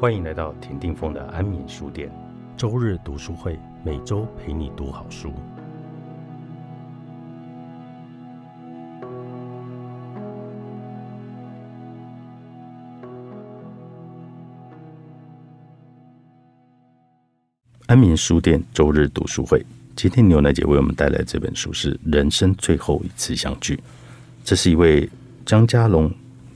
欢迎来到田定峰的安眠书店，周日读书会，每周陪你读好书。安眠书店周日读书会，今天牛奶姐为我们带来这本书是《人生最后一次相聚》，这是一位张家龙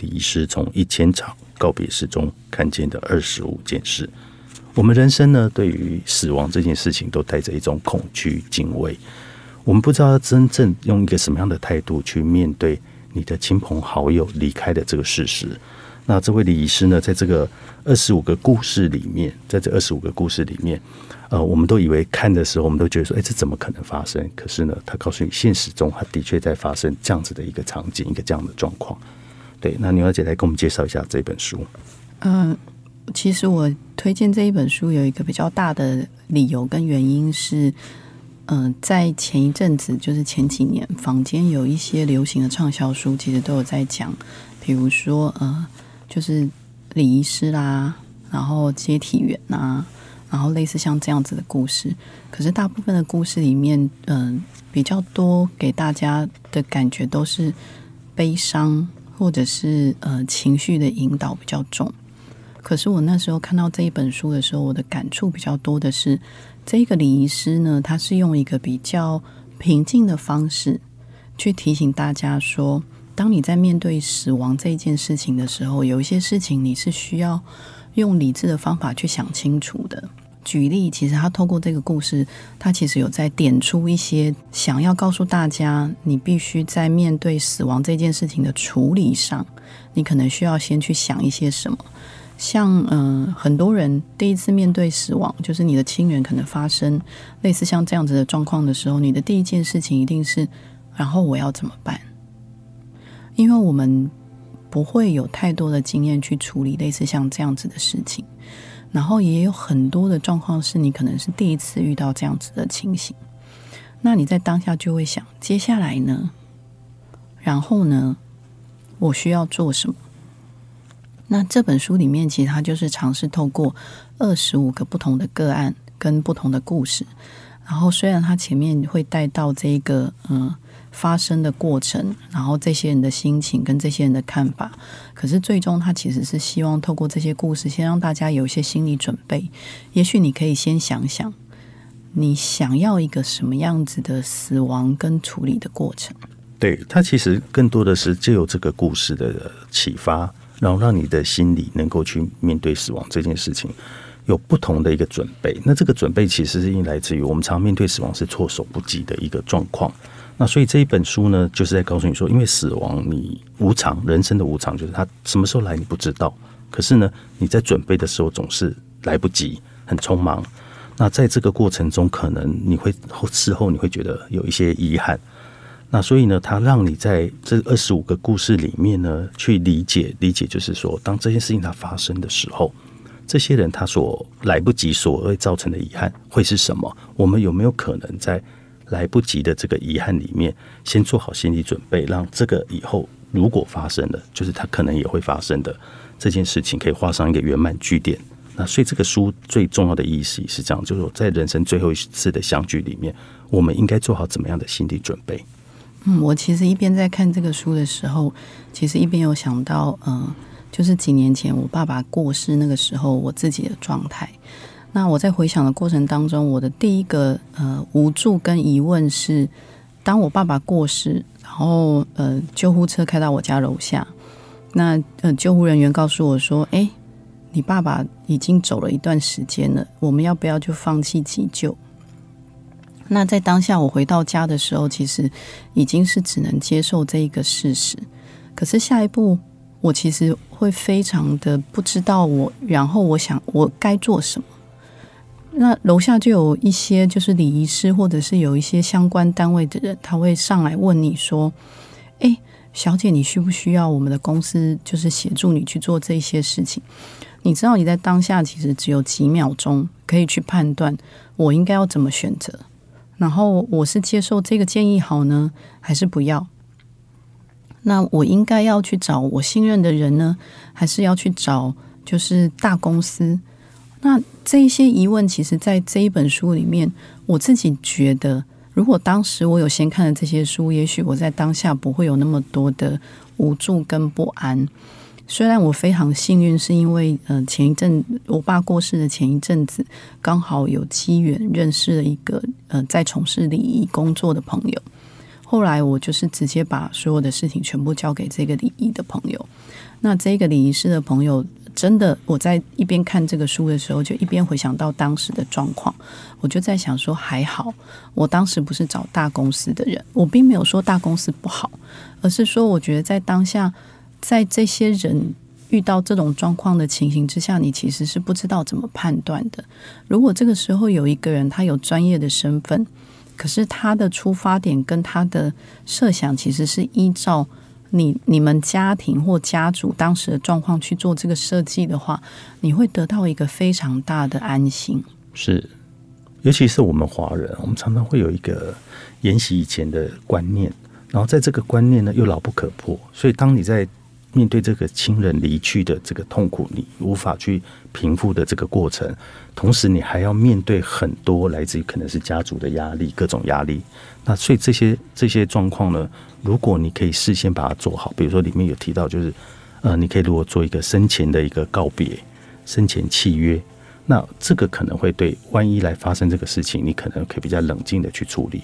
李医师从一千场。告别式中看见的二十五件事，我们人生呢，对于死亡这件事情都带着一种恐惧、敬畏。我们不知道真正用一个什么样的态度去面对你的亲朋好友离开的这个事实。那这位李医师呢，在这个二十五个故事里面，在这二十五个故事里面，呃，我们都以为看的时候，我们都觉得说，哎，这怎么可能发生？可是呢，他告诉你，现实中他的确在发生这样子的一个场景，一个这样的状况。对，那牛二姐来给我们介绍一下这本书。嗯，其实我推荐这一本书有一个比较大的理由跟原因是，嗯，在前一阵子，就是前几年，坊间有一些流行的畅销书，其实都有在讲，比如说，呃，就是礼仪师啦，然后接体员啊，然后类似像这样子的故事。可是大部分的故事里面，嗯，比较多给大家的感觉都是悲伤。或者是呃情绪的引导比较重，可是我那时候看到这一本书的时候，我的感触比较多的是，这个礼仪师呢，他是用一个比较平静的方式去提醒大家说，当你在面对死亡这件事情的时候，有一些事情你是需要用理智的方法去想清楚的。举例，其实他透过这个故事，他其实有在点出一些想要告诉大家，你必须在面对死亡这件事情的处理上，你可能需要先去想一些什么。像嗯，很多人第一次面对死亡，就是你的亲人可能发生类似像这样子的状况的时候，你的第一件事情一定是，然后我要怎么办？因为我们不会有太多的经验去处理类似像这样子的事情。然后也有很多的状况是你可能是第一次遇到这样子的情形，那你在当下就会想，接下来呢？然后呢？我需要做什么？那这本书里面其实它就是尝试透过二十五个不同的个案跟不同的故事，然后虽然它前面会带到这个嗯。发生的过程，然后这些人的心情跟这些人的看法，可是最终他其实是希望透过这些故事，先让大家有一些心理准备。也许你可以先想想，你想要一个什么样子的死亡跟处理的过程。对他其实更多的是借由这个故事的启发，然后让你的心理能够去面对死亡这件事情，有不同的一个准备。那这个准备其实是因来自于我们常面对死亡是措手不及的一个状况。那所以这一本书呢，就是在告诉你说，因为死亡你无常，人生的无常就是它什么时候来你不知道。可是呢，你在准备的时候总是来不及，很匆忙。那在这个过程中，可能你会后事后你会觉得有一些遗憾。那所以呢，他让你在这二十五个故事里面呢，去理解理解，就是说，当这件事情它发生的时候，这些人他所来不及所会造成的遗憾会是什么？我们有没有可能在？来不及的这个遗憾里面，先做好心理准备，让这个以后如果发生了，就是它可能也会发生的这件事情，可以画上一个圆满句点。那所以这个书最重要的意思是这样，就是说在人生最后一次的相聚里面，我们应该做好怎么样的心理准备？嗯，我其实一边在看这个书的时候，其实一边有想到，嗯，就是几年前我爸爸过世那个时候，我自己的状态。那我在回想的过程当中，我的第一个呃无助跟疑问是，当我爸爸过世，然后呃救护车开到我家楼下，那呃救护人员告诉我说：“哎，你爸爸已经走了一段时间了，我们要不要就放弃急救？”那在当下我回到家的时候，其实已经是只能接受这一个事实。可是下一步，我其实会非常的不知道我，然后我想我该做什么。那楼下就有一些就是礼仪师，或者是有一些相关单位的人，他会上来问你说：“哎，小姐，你需不需要我们的公司就是协助你去做这些事情？”你知道你在当下其实只有几秒钟可以去判断我应该要怎么选择，然后我是接受这个建议好呢，还是不要？那我应该要去找我信任的人呢，还是要去找？就是大公司。那这一些疑问，其实在这一本书里面，我自己觉得，如果当时我有先看了这些书，也许我在当下不会有那么多的无助跟不安。虽然我非常幸运，是因为呃前一阵我爸过世的前一阵子，刚好有机缘认识了一个呃在从事礼仪工作的朋友。后来我就是直接把所有的事情全部交给这个礼仪的朋友。那这个礼仪师的朋友。真的，我在一边看这个书的时候，就一边回想到当时的状况。我就在想说，还好我当时不是找大公司的人，我并没有说大公司不好，而是说我觉得在当下，在这些人遇到这种状况的情形之下，你其实是不知道怎么判断的。如果这个时候有一个人他有专业的身份，可是他的出发点跟他的设想其实是依照。你你们家庭或家族当时的状况去做这个设计的话，你会得到一个非常大的安心。是，尤其是我们华人，我们常常会有一个沿袭以前的观念，然后在这个观念呢又牢不可破，所以当你在面对这个亲人离去的这个痛苦，你无法去平复的这个过程，同时你还要面对很多来自于可能是家族的压力，各种压力。那所以这些这些状况呢？如果你可以事先把它做好，比如说里面有提到，就是呃，你可以如果做一个生前的一个告别、生前契约，那这个可能会对万一来发生这个事情，你可能可以比较冷静的去处理。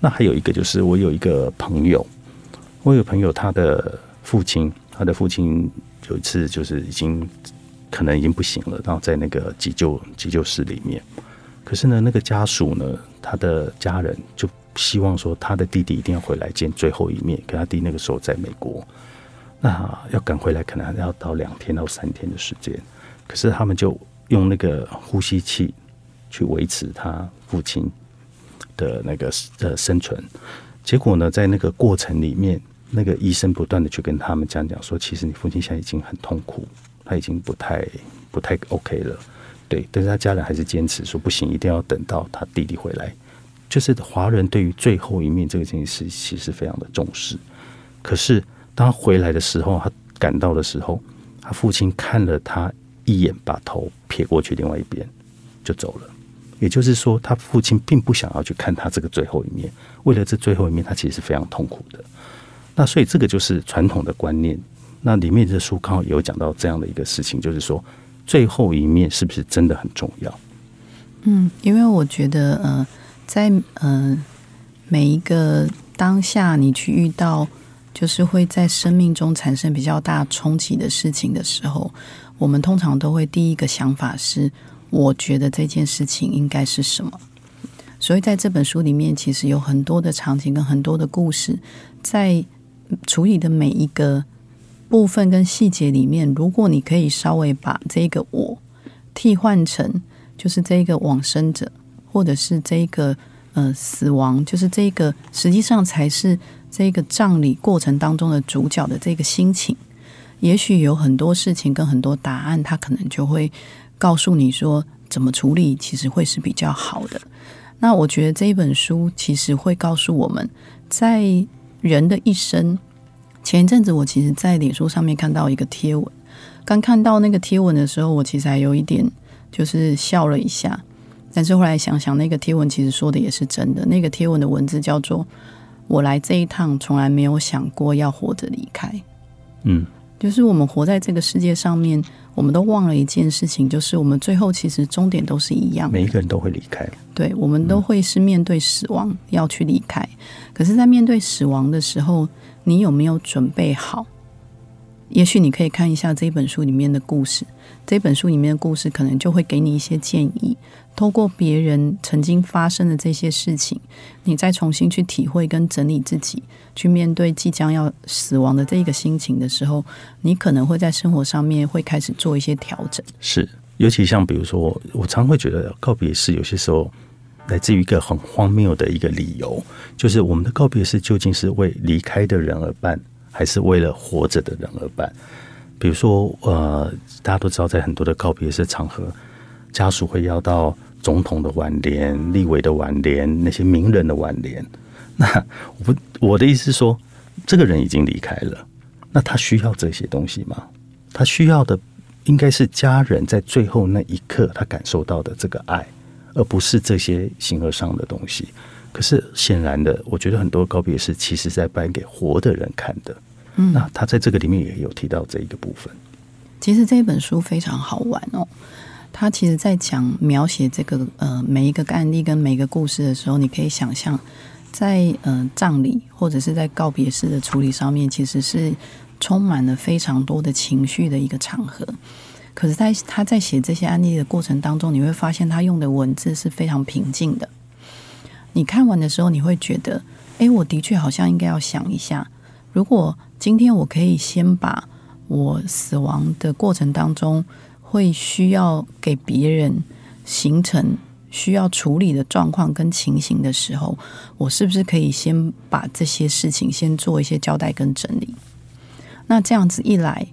那还有一个就是，我有一个朋友，我有朋友，他的父亲，他的父亲有一次就是已经可能已经不行了，然后在那个急救急救室里面，可是呢，那个家属呢，他的家人就。希望说他的弟弟一定要回来见最后一面，跟他弟那个时候在美国，那要赶回来可能还要到两天到三天的时间。可是他们就用那个呼吸器去维持他父亲的那个呃生存。结果呢，在那个过程里面，那个医生不断的去跟他们讲讲说，其实你父亲现在已经很痛苦，他已经不太不太 OK 了。对，但是他家人还是坚持说不行，一定要等到他弟弟回来。就是华人对于最后一面这个件事，其实非常的重视。可是当他回来的时候，他赶到的时候，他父亲看了他一眼，把头撇过去另外一边就走了。也就是说，他父亲并不想要去看他这个最后一面。为了这最后一面，他其实是非常痛苦的。那所以这个就是传统的观念。那里面的书刚好有讲到这样的一个事情，就是说最后一面是不是真的很重要？嗯，因为我觉得，呃。在嗯每一个当下，你去遇到就是会在生命中产生比较大冲击的事情的时候，我们通常都会第一个想法是：我觉得这件事情应该是什么。所以在这本书里面，其实有很多的场景跟很多的故事，在处理的每一个部分跟细节里面，如果你可以稍微把这个我替换成就是这个往生者。或者是这一个呃死亡，就是这个实际上才是这个葬礼过程当中的主角的这个心情。也许有很多事情跟很多答案，他可能就会告诉你说怎么处理，其实会是比较好的。那我觉得这一本书其实会告诉我们，在人的一生。前一阵子我其实，在脸书上面看到一个贴文，刚看到那个贴文的时候，我其实还有一点就是笑了一下。但是后来想想，那个贴文其实说的也是真的。那个贴文的文字叫做“我来这一趟，从来没有想过要活着离开。”嗯，就是我们活在这个世界上面，我们都忘了一件事情，就是我们最后其实终点都是一样，每一个人都会离开。对，我们都会是面对死亡要去离开。可是，在面对死亡的时候，你有没有准备好？也许你可以看一下这一本书里面的故事，这本书里面的故事可能就会给你一些建议。透过别人曾经发生的这些事情，你再重新去体会跟整理自己，去面对即将要死亡的这一个心情的时候，你可能会在生活上面会开始做一些调整。是，尤其像比如说，我常会觉得告别式有些时候来自于一个很荒谬的一个理由，就是我们的告别式究竟是为离开的人而办，还是为了活着的人而办？比如说，呃，大家都知道，在很多的告别式场合。家属会要到总统的挽联、立委的挽联、那些名人的挽联。那我不，我的意思是说，这个人已经离开了，那他需要这些东西吗？他需要的应该是家人在最后那一刻他感受到的这个爱，而不是这些形而上的东西。可是显然的，我觉得很多告别式其实在颁给活的人看的。嗯，那他在这个里面也有提到这一个部分。其实这一本书非常好玩哦，他其实在讲描写这个呃每一个案例跟每个故事的时候，你可以想象，在呃葬礼或者是在告别式的处理上面，其实是充满了非常多的情绪的一个场合。可是，在他在写这些案例的过程当中，你会发现他用的文字是非常平静的。你看完的时候，你会觉得，哎，我的确好像应该要想一下，如果今天我可以先把我死亡的过程当中会需要给别人形成需要处理的状况跟情形的时候，我是不是可以先把这些事情先做一些交代跟整理？那这样子一来，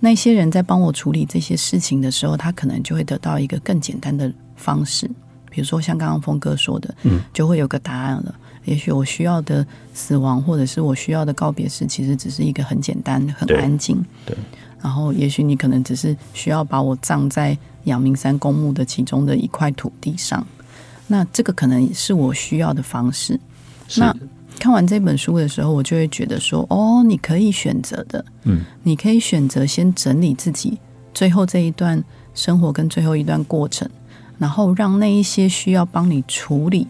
那些人在帮我处理这些事情的时候，他可能就会得到一个更简单的方式。比如说，像刚刚峰哥说的，嗯，就会有个答案了。也许我需要的死亡，或者是我需要的告别式，其实只是一个很简单、很安静。对。然后，也许你可能只是需要把我葬在阳明山公墓的其中的一块土地上。那这个可能是我需要的方式。那看完这本书的时候，我就会觉得说，哦，你可以选择的，嗯，你可以选择先整理自己最后这一段生活跟最后一段过程。然后让那一些需要帮你处理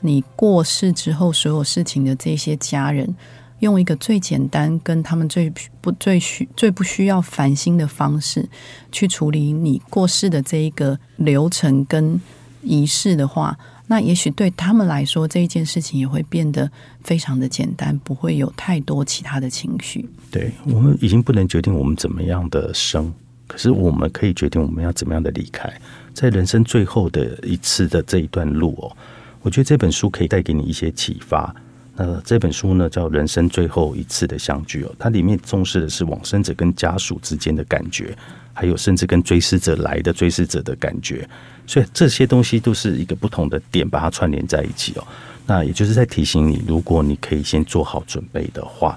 你过世之后所有事情的这些家人，用一个最简单、跟他们最不最需最不需要烦心的方式去处理你过世的这一个流程跟仪式的话，那也许对他们来说这一件事情也会变得非常的简单，不会有太多其他的情绪。对我们已经不能决定我们怎么样的生，可是我们可以决定我们要怎么样的离开。在人生最后的一次的这一段路哦，我觉得这本书可以带给你一些启发。那这本书呢，叫《人生最后一次的相聚》哦，它里面重视的是往生者跟家属之间的感觉，还有甚至跟追思者来的追思者的感觉。所以这些东西都是一个不同的点，把它串联在一起哦。那也就是在提醒你，如果你可以先做好准备的话，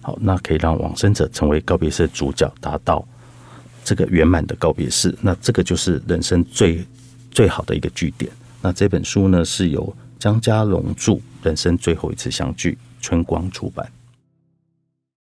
好，那可以让往生者成为告别式主角，达到。这个圆满的告别式，那这个就是人生最最好的一个据点。那这本书呢，是由江家龙著《人生最后一次相聚》，春光出版。